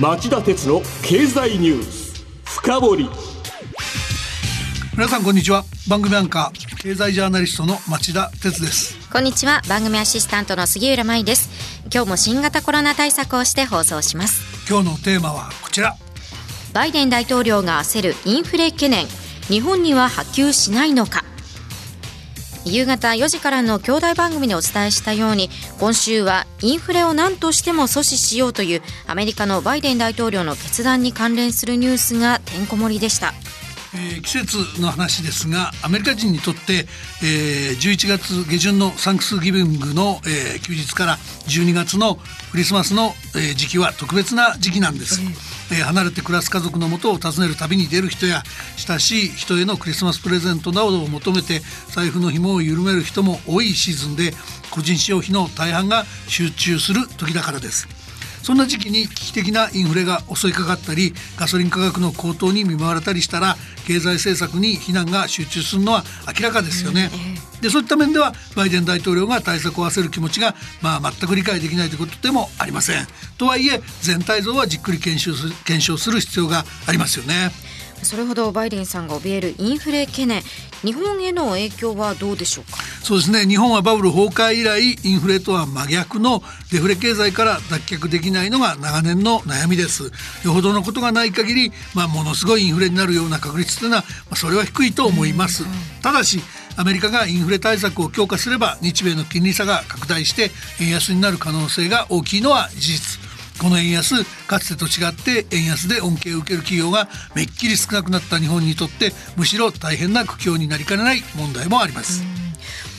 町田鉄の経済ニュース深掘り。皆さんこんにちは。番組アンカー経済ジャーナリストの町田鉄です。こんにちは。番組アシスタントの杉浦舞です。今日も新型コロナ対策をして放送します。今日のテーマはこちら。バイデン大統領が焦るインフレ懸念。日本には波及しないのか夕方4時からの兄弟番組でお伝えしたように今週はインフレを何としても阻止しようというアメリカのバイデン大統領の決断に関連するニュースがてんこ盛りでした。えー、季節の話ですがアメリカ人にとって、えー、11月下旬のサンクスギビングの、えー、休日から12月のクリスマスの、えー、時期は特別な時期なんです。えー、離れて暮らす家族のもとを訪ねる旅に出る人や親しい人へのクリスマスプレゼントなどを求めて財布の紐を緩める人も多いシーズンで個人消費の大半が集中する時だからです。そんな時期に危機的なインフレが襲いかかったりガソリン価格の高騰に見舞われたりしたら経済政策に非難が集中するのは明らかですよね。でそういった面ではバイデン大統領が対策を焦る気持ちが、まあ、全く理解できないということでもありません。とはいえ全体像はじっくり検証する検証する必要がありますよね。それほどバイデンさんが怯えるインフレ懸念日本への影響はどうでしょうか？そうですね。日本はバブル崩壊以来インフレとは真逆のデフレ経済から脱却できないのが長年の悩みです。よほどのことがない限り、まあ、ものすごいインフレになるような確率というのは、まあ、それは低いと思います、ただしアメリカがインフレ対策を強化すれば日米の金利差が拡大して円安になる可能性が大きいのは事実この円安かつてと違って円安で恩恵を受ける企業がめっきり少なくなった日本にとってむしろ大変な苦境になりかねない問題もあります。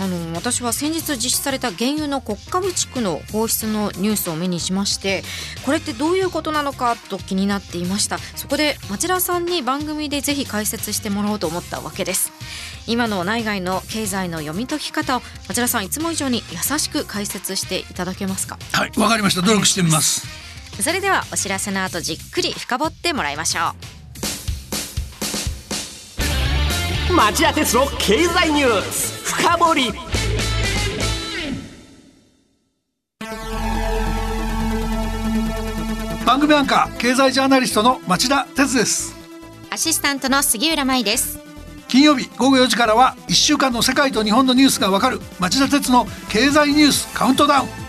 あの私は先日実施された原油の国家備蓄の放出のニュースを目にしましてこれってどういうことなのかと気になっていました。そこで町田さんに番組でぜひ解説してもらおうと思ったわけです。今の内外の経済の読み解き方を町田さんいつも以上に優しく解説していただけますか？はいわかりました。努力してみますそれではお知らせの後じっくり深掘ってもらいましょう。町田鉄の経済ニュース深掘り。番組アンカー経済ジャーナリストの町田鉄です。アシスタントの杉浦舞です。金曜日午後4時からは1週間の世界と日本のニュースがわかる町田鉄の経済ニュースカウントダウン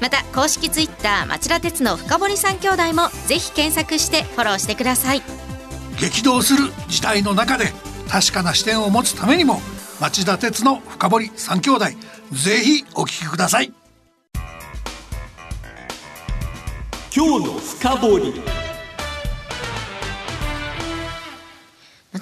また公式ツイッター町田鉄の深堀三兄弟もぜひ検索してフォローしてください。激動する時代の中で確かな視点を持つためにも町田鉄の深堀三兄弟ぜひお聞きください。今日の深堀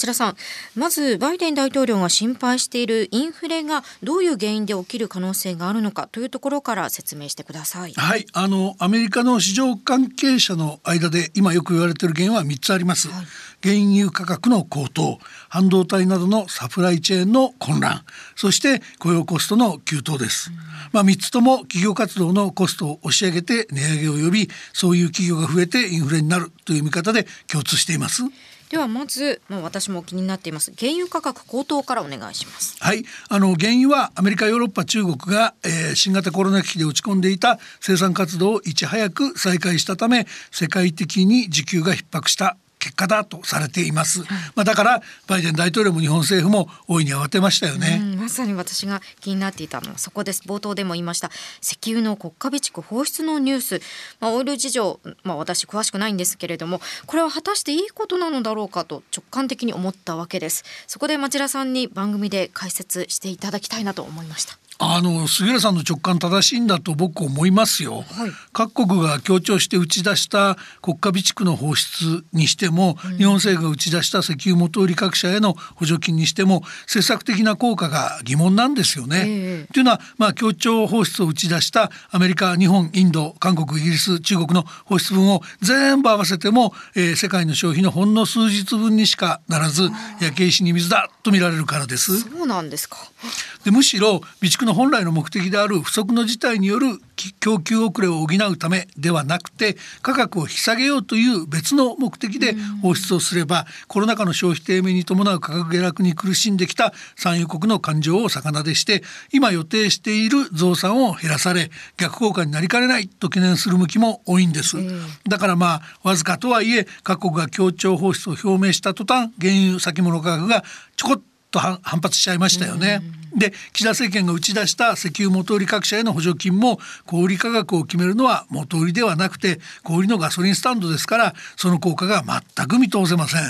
田さん。まずバイデン大統領が心配しているインフレがどういう原因で起きる可能性があるのかというところから説明してください。はい。あのアメリカの市場関係者の間で今よく言われている原因は3つあります。はい。原油価格の高騰半導体などのサプライチェーンの混乱そして雇用コストの急騰です、うん、まあ3つとも企業活動のコストを押し上げて値上げを呼びそういう企業が増えてインフレになるという見方で共通していますではまず、まあ、私も気になっています。原油価格高騰からお願いします。はい。あの原油はアメリカヨーロッパ中国が、えー、新型コロナ危機で落ち込んでいた生産活動をいち早く再開したため世界的に需給が逼迫した結果だとされています、まあ、だからバイデン大統領も日本政府も大いに慌てましたよね、まさに私が気になっていたのはそこです。冒頭でも言いました。石油の国家備蓄放出のニュース、まあ、オイル事情、まあ、私詳しくないんですけれどもこれは果たしていいことなのだろうかと直感的に思ったわけです。そこで町田さんに番組で解説していただきたいなと思いました。あの杉浦さんの直感正しいんだと僕思いますよ、はい。各国が強調して打ち出した国家備蓄の放出にしても、日本政府が打ち出した石油元売り各社への補助金にしても政策的な効果が疑問なんですよね。ええ。というのは、まあ、協調放出を打ち出したアメリカ日本インド韓国イギリス中国の放出分を全部合わせても、えー世界の消費のほんの数日分にしかならず焼け石に水だと見られるからです。そうなんですか。でむしろ備蓄の本来の目的である不足の事態によるき供給遅れを補うためではなくて価格を引き下げようという別の目的で放出をすればコロナ禍の消費低迷に伴う価格下落に苦しんできた産油国の感情を逆なでして今予定している増産を減らされ逆効果になりかねないと懸念する向きも多いんです。だからまあわずかとはいえ各国が協調放出を表明した途端原油先物価格がちょこっと反反発しちゃいましたよね。で岸田政権が打ち出した石油元売り各社への補助金も小売価格を決めるのは元売りではなくて小売りのガソリンスタンドですからその効果が全く見通せません。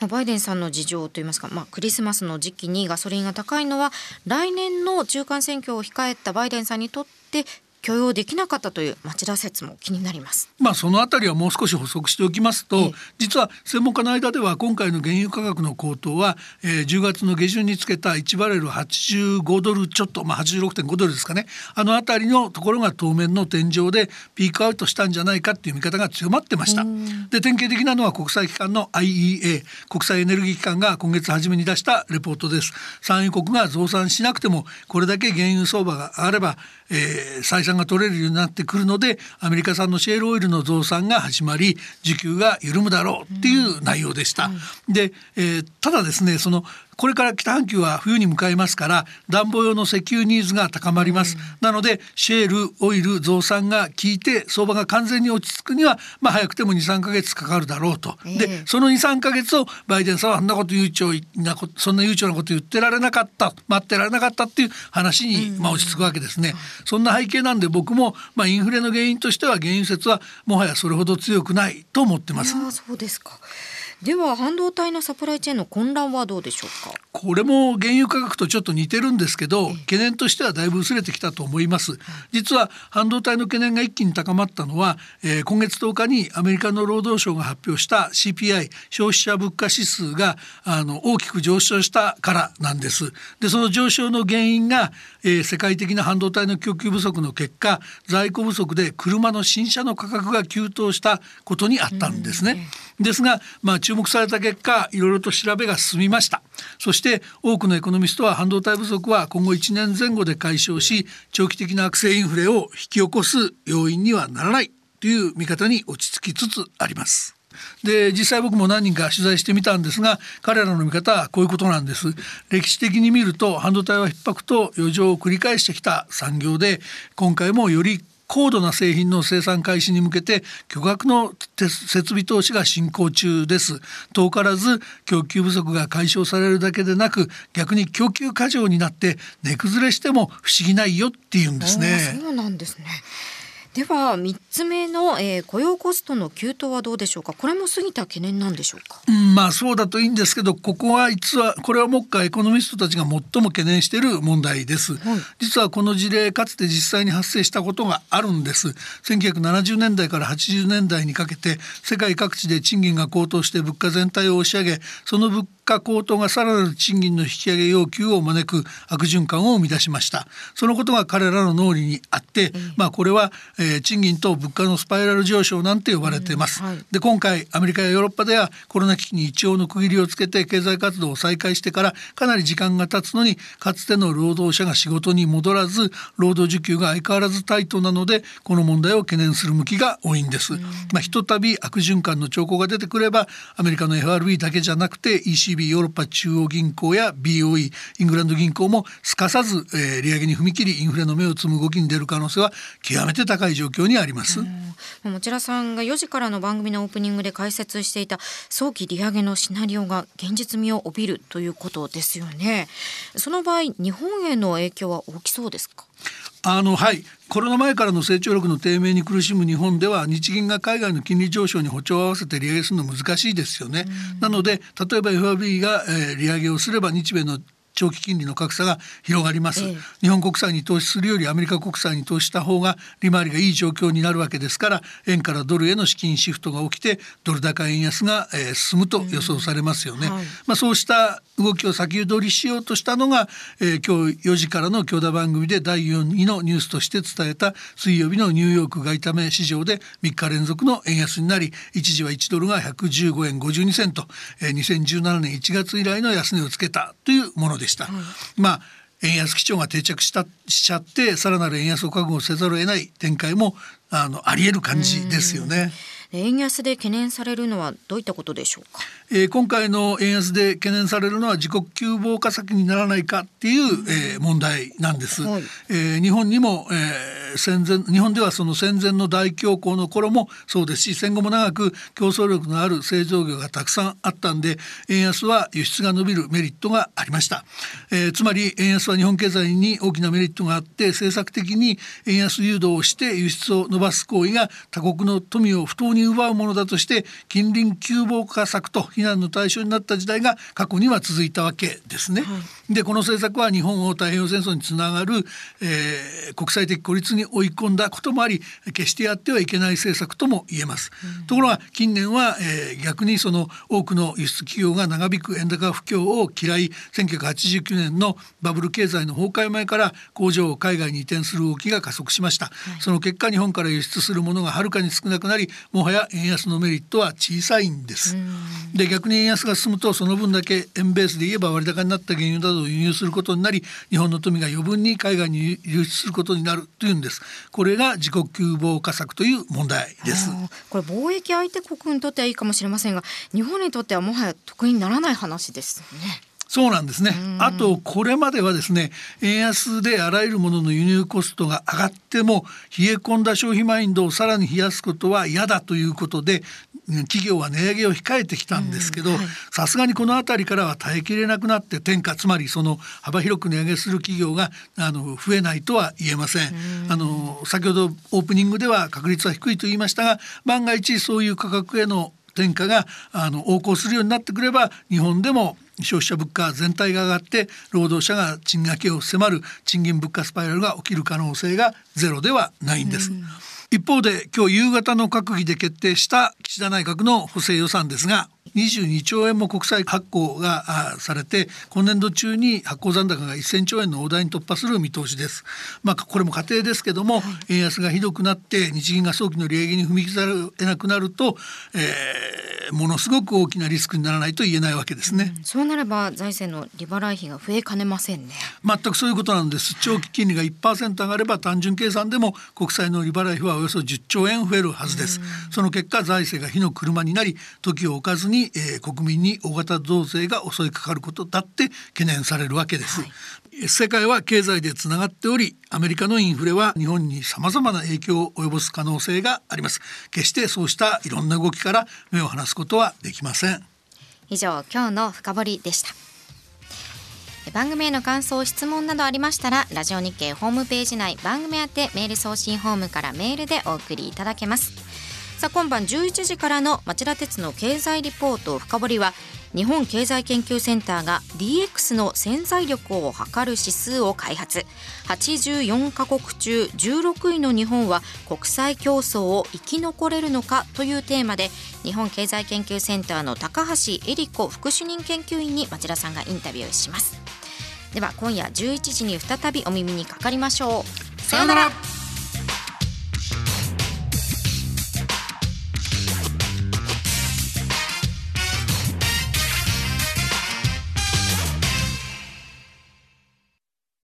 まあバイデンさんの事情といいますか、まあ、クリスマスの時期にガソリンが高いのは来年の中間選挙を控えたバイデンさんにとって許容できなかったという町田説も気になります。まあそのあたりはもう少し補足しておきますと、ええ実は専門家の間では今回の原油価格の高騰は、えー10月の下旬につけた1バレル85ドルちょっと、まあ、86.5ドルですかねあのあたりのところが当面の天井でピークアウトしたんじゃないかっていう見方が強まってました。で典型的なのは国際機関の IEA 国際エネルギー機関が今月初めに出したレポートです。産油国が増産しなくてもこれだけ原油相場が上がれば、えー採算が取れるようになってくるのでアメリカ産のシェールオイルの増産が始まり需給が緩むだろうっていう内容でした。で、えーただですねそのこれから北半球は冬に向かいますから暖房用の石油ニーズが高まります、なのでシェールオイル増産が効いて相場が完全に落ち着くにはまあ早くても23ヶ月かかるだろうと、ええ。でその23ヶ月をバイデンさんはあんなこと悠長なそんな悠長なこと言ってられなかった待ってられなかったっていう話に、まあ、落ち着くわけですね、そんな背景なんで僕も、まあ、インフレの原因としては原油説はもはやそれほど強くないと思ってます。そうですか。では半導体のサプライチェーンの混乱はどうでしょうか？これも原油価格とちょっと似てるんですけど懸念としてはだいぶ薄れてきたと思います。実は半導体の懸念が一気に高まったのは、えー今月10日にアメリカの労働省が発表した CPI 消費者物価指数があの大きく上昇したからなんです。でその上昇の原因が、えー世界的な半導体の供給不足の結果在庫不足で車の新車の価格が急騰したことにあったんですね、ですが、まあ、注目された結果いろいろと調べが進みましたそして多くのエコノミストは半導体不足は今後1年前後で解消し長期的な悪性インフレを引き起こす要因にはならないという見方に落ち着きつつあります。で実際僕も何人か取材してみたんですが彼らの見方はこういうことなんです歴史的に見ると半導体は逼迫と余剰を繰り返してきた産業で今回もより高度な製品の生産開始に向けて巨額の設備投資が進行中です遠からず供給不足が解消されるだけでなく逆に供給過剰になって値崩れしても不思議ないよっていうんですねそうなんですね。では三つ目の、えー雇用コストの急騰はどうでしょうか？これも過ぎた懸念なんでしょうか？うんまあそうだといいんですけどここは実はこれはもう一回エコノミストたちが最も懸念している問題です、はい実はこの事例かつて実際に発生したことがあるんです1970年代から80年代にかけて世界各地で賃金が高騰して物価全体を押し上げその物価高騰がさらなる賃金の引き上げ要求を招く悪循環を生み出しました。そのことが彼らの脳裏にあって、まあこれは、えー賃金と物価のスパイラル上昇なんて呼ばれています、はい。で今回アメリカやヨーロッパではコロナ危機に一応の区切りをつけて経済活動を再開してからかなり時間が経つのにかつての労働者が仕事に戻らず労働需給が相変わらずタイトなのでこの問題を懸念する向きが多いんです。まあ、ひとたび悪循環の兆候が出てくればアメリカの FRB だけじゃなくて ECB b ヨーロッパ中央銀行や BOE イングランド銀行もすかさず、えー利上げに踏み切りインフレの芽を摘む動きに出る可能性は極めて高い状況にあります。もちらさんが4時からの番組のオープニングで解説していた早期利上げのシナリオが現実味を帯びるということですよね。その場合日本への影響は大きそうですか？あのはいコロナ前からの成長力の低迷に苦しむ日本では日銀が海外の金利上昇に歩調を合わせて利上げするの難しいですよね。なので例えば FRB が、えー利上げをすれば日米の長期金利の格差が広がります、ええ。日本国債に投資するよりアメリカ国債に投資した方が利回りがいい状況になるわけですから円からドルへの資金シフトが起きてドル高円安が、えー進むと予想されますよね、はい。まあそうした動きを先取りしようとしたのが、えー今日4時からの京田番組で第4位のニュースとして伝えた水曜日のニューヨーク外為市場で3日連続の円安になり一時は1ドルが115円52セント、えー2017年1月以来の安値をつけたというものでした。まあ円安基調が定着したしちゃってさらなる円安を覚悟せざるを得ない展開もあのあり得る感じですよね。円安で懸念されるのはどういったことでしょうか？えー今回の円安で懸念されるのは自国急防火策にならないかっていう、えー問題なんです、はい。えー日本にも、えー戦前日本ではその戦前の大恐慌の頃もそうですし戦後も長く競争力のある製造業がたくさんあったんで円安は輸出が伸びるメリットがありました、えーつまり円安は日本経済に大きなメリットがあって政策的に円安誘導をして輸出を伸ばす行為が他国の富を不当に奪うものだとして近隣急防火策と非難の対象になった時代が過去には続いたわけですね。でこの政策は日本を太平洋戦争につながる、えー国際的孤立に追い込んだこともあり決してやってはいけない政策とも言えます。ところが近年は、えー逆にその多くの輸出企業が長引く円高不況を嫌い1989年のバブル経済の崩壊前から工場を海外に移転する動きが加速しました、その結果日本から輸出するものがはるかに少なくなりもはや円安のメリットは小さいんですで逆に円安が進むとその分だけ円ベースで言えば割高になった原油などを輸入することになり日本の富が余分に海外に流出することになるというんです。これが自国急防火策という問題です。これ貿易相手国にとってはいいかもしれませんが日本にとってはもはや得にならない話ですね。そうなんですね。あとこれまではですね円安であらゆるものの輸入コストが上がっても冷え込んだ消費マインドをさらに冷やすことは嫌だということでうん企業は値上げを控えてきたんですけどさすがにこの辺りからは耐えきれなくなって転嫁つまりその幅広く値上げする企業があの増えないとは言えません。あの先ほどオープニングでは確率は低いと言いましたが万が一そういう価格への転嫁があの横行するようになってくれば日本でも消費者物価全体が上がって労働者が賃上げを迫る賃金物価スパイラルが起きる可能性がゼロではないんです。一方で今日夕方の閣議で決定した岸田内閣の補正予算ですが22兆円も国債発行があされて今年度中に発行残高が1000兆円の大台に突破する見通しです。まあこれも過程ですけども、円安がひどくなって日銀が早期の利上げに踏み切られなくなると、えーものすごく大きなリスクにならないと言えないわけですね。そうなれば財政の利払い費が増えかねませんね。全くそういうことなんです。長期金利が1%上がれば単純計算でも国債の利払い費はおよそ10兆円増えるはずです。その結果財政が火の車になり時を置かずに、えー国民に大型増税が襲いかかることだって懸念されるわけです、世界は経済でつながっておりアメリカのインフレは日本に様々な影響を及ぼす可能性があります。決してそうしたいろんな動きから目を離すことはできません。以上今日の深掘りでした。番組への感想質問などありましたらラジオ日経ホームページ内番組宛てメール送信ホームからメールでお送りいただけますさあ今晩11時からの町田鉄の経済リポート深掘りは日本経済研究センターが DX の潜在力を測る指数を開発84カ国中16位の日本は国際競争を生き残れるのかというテーマで日本経済研究センターの高橋恵理子副主任研究員に町田さんがインタビューします。では今夜11時に再びお耳にかかりましょう。さようなら。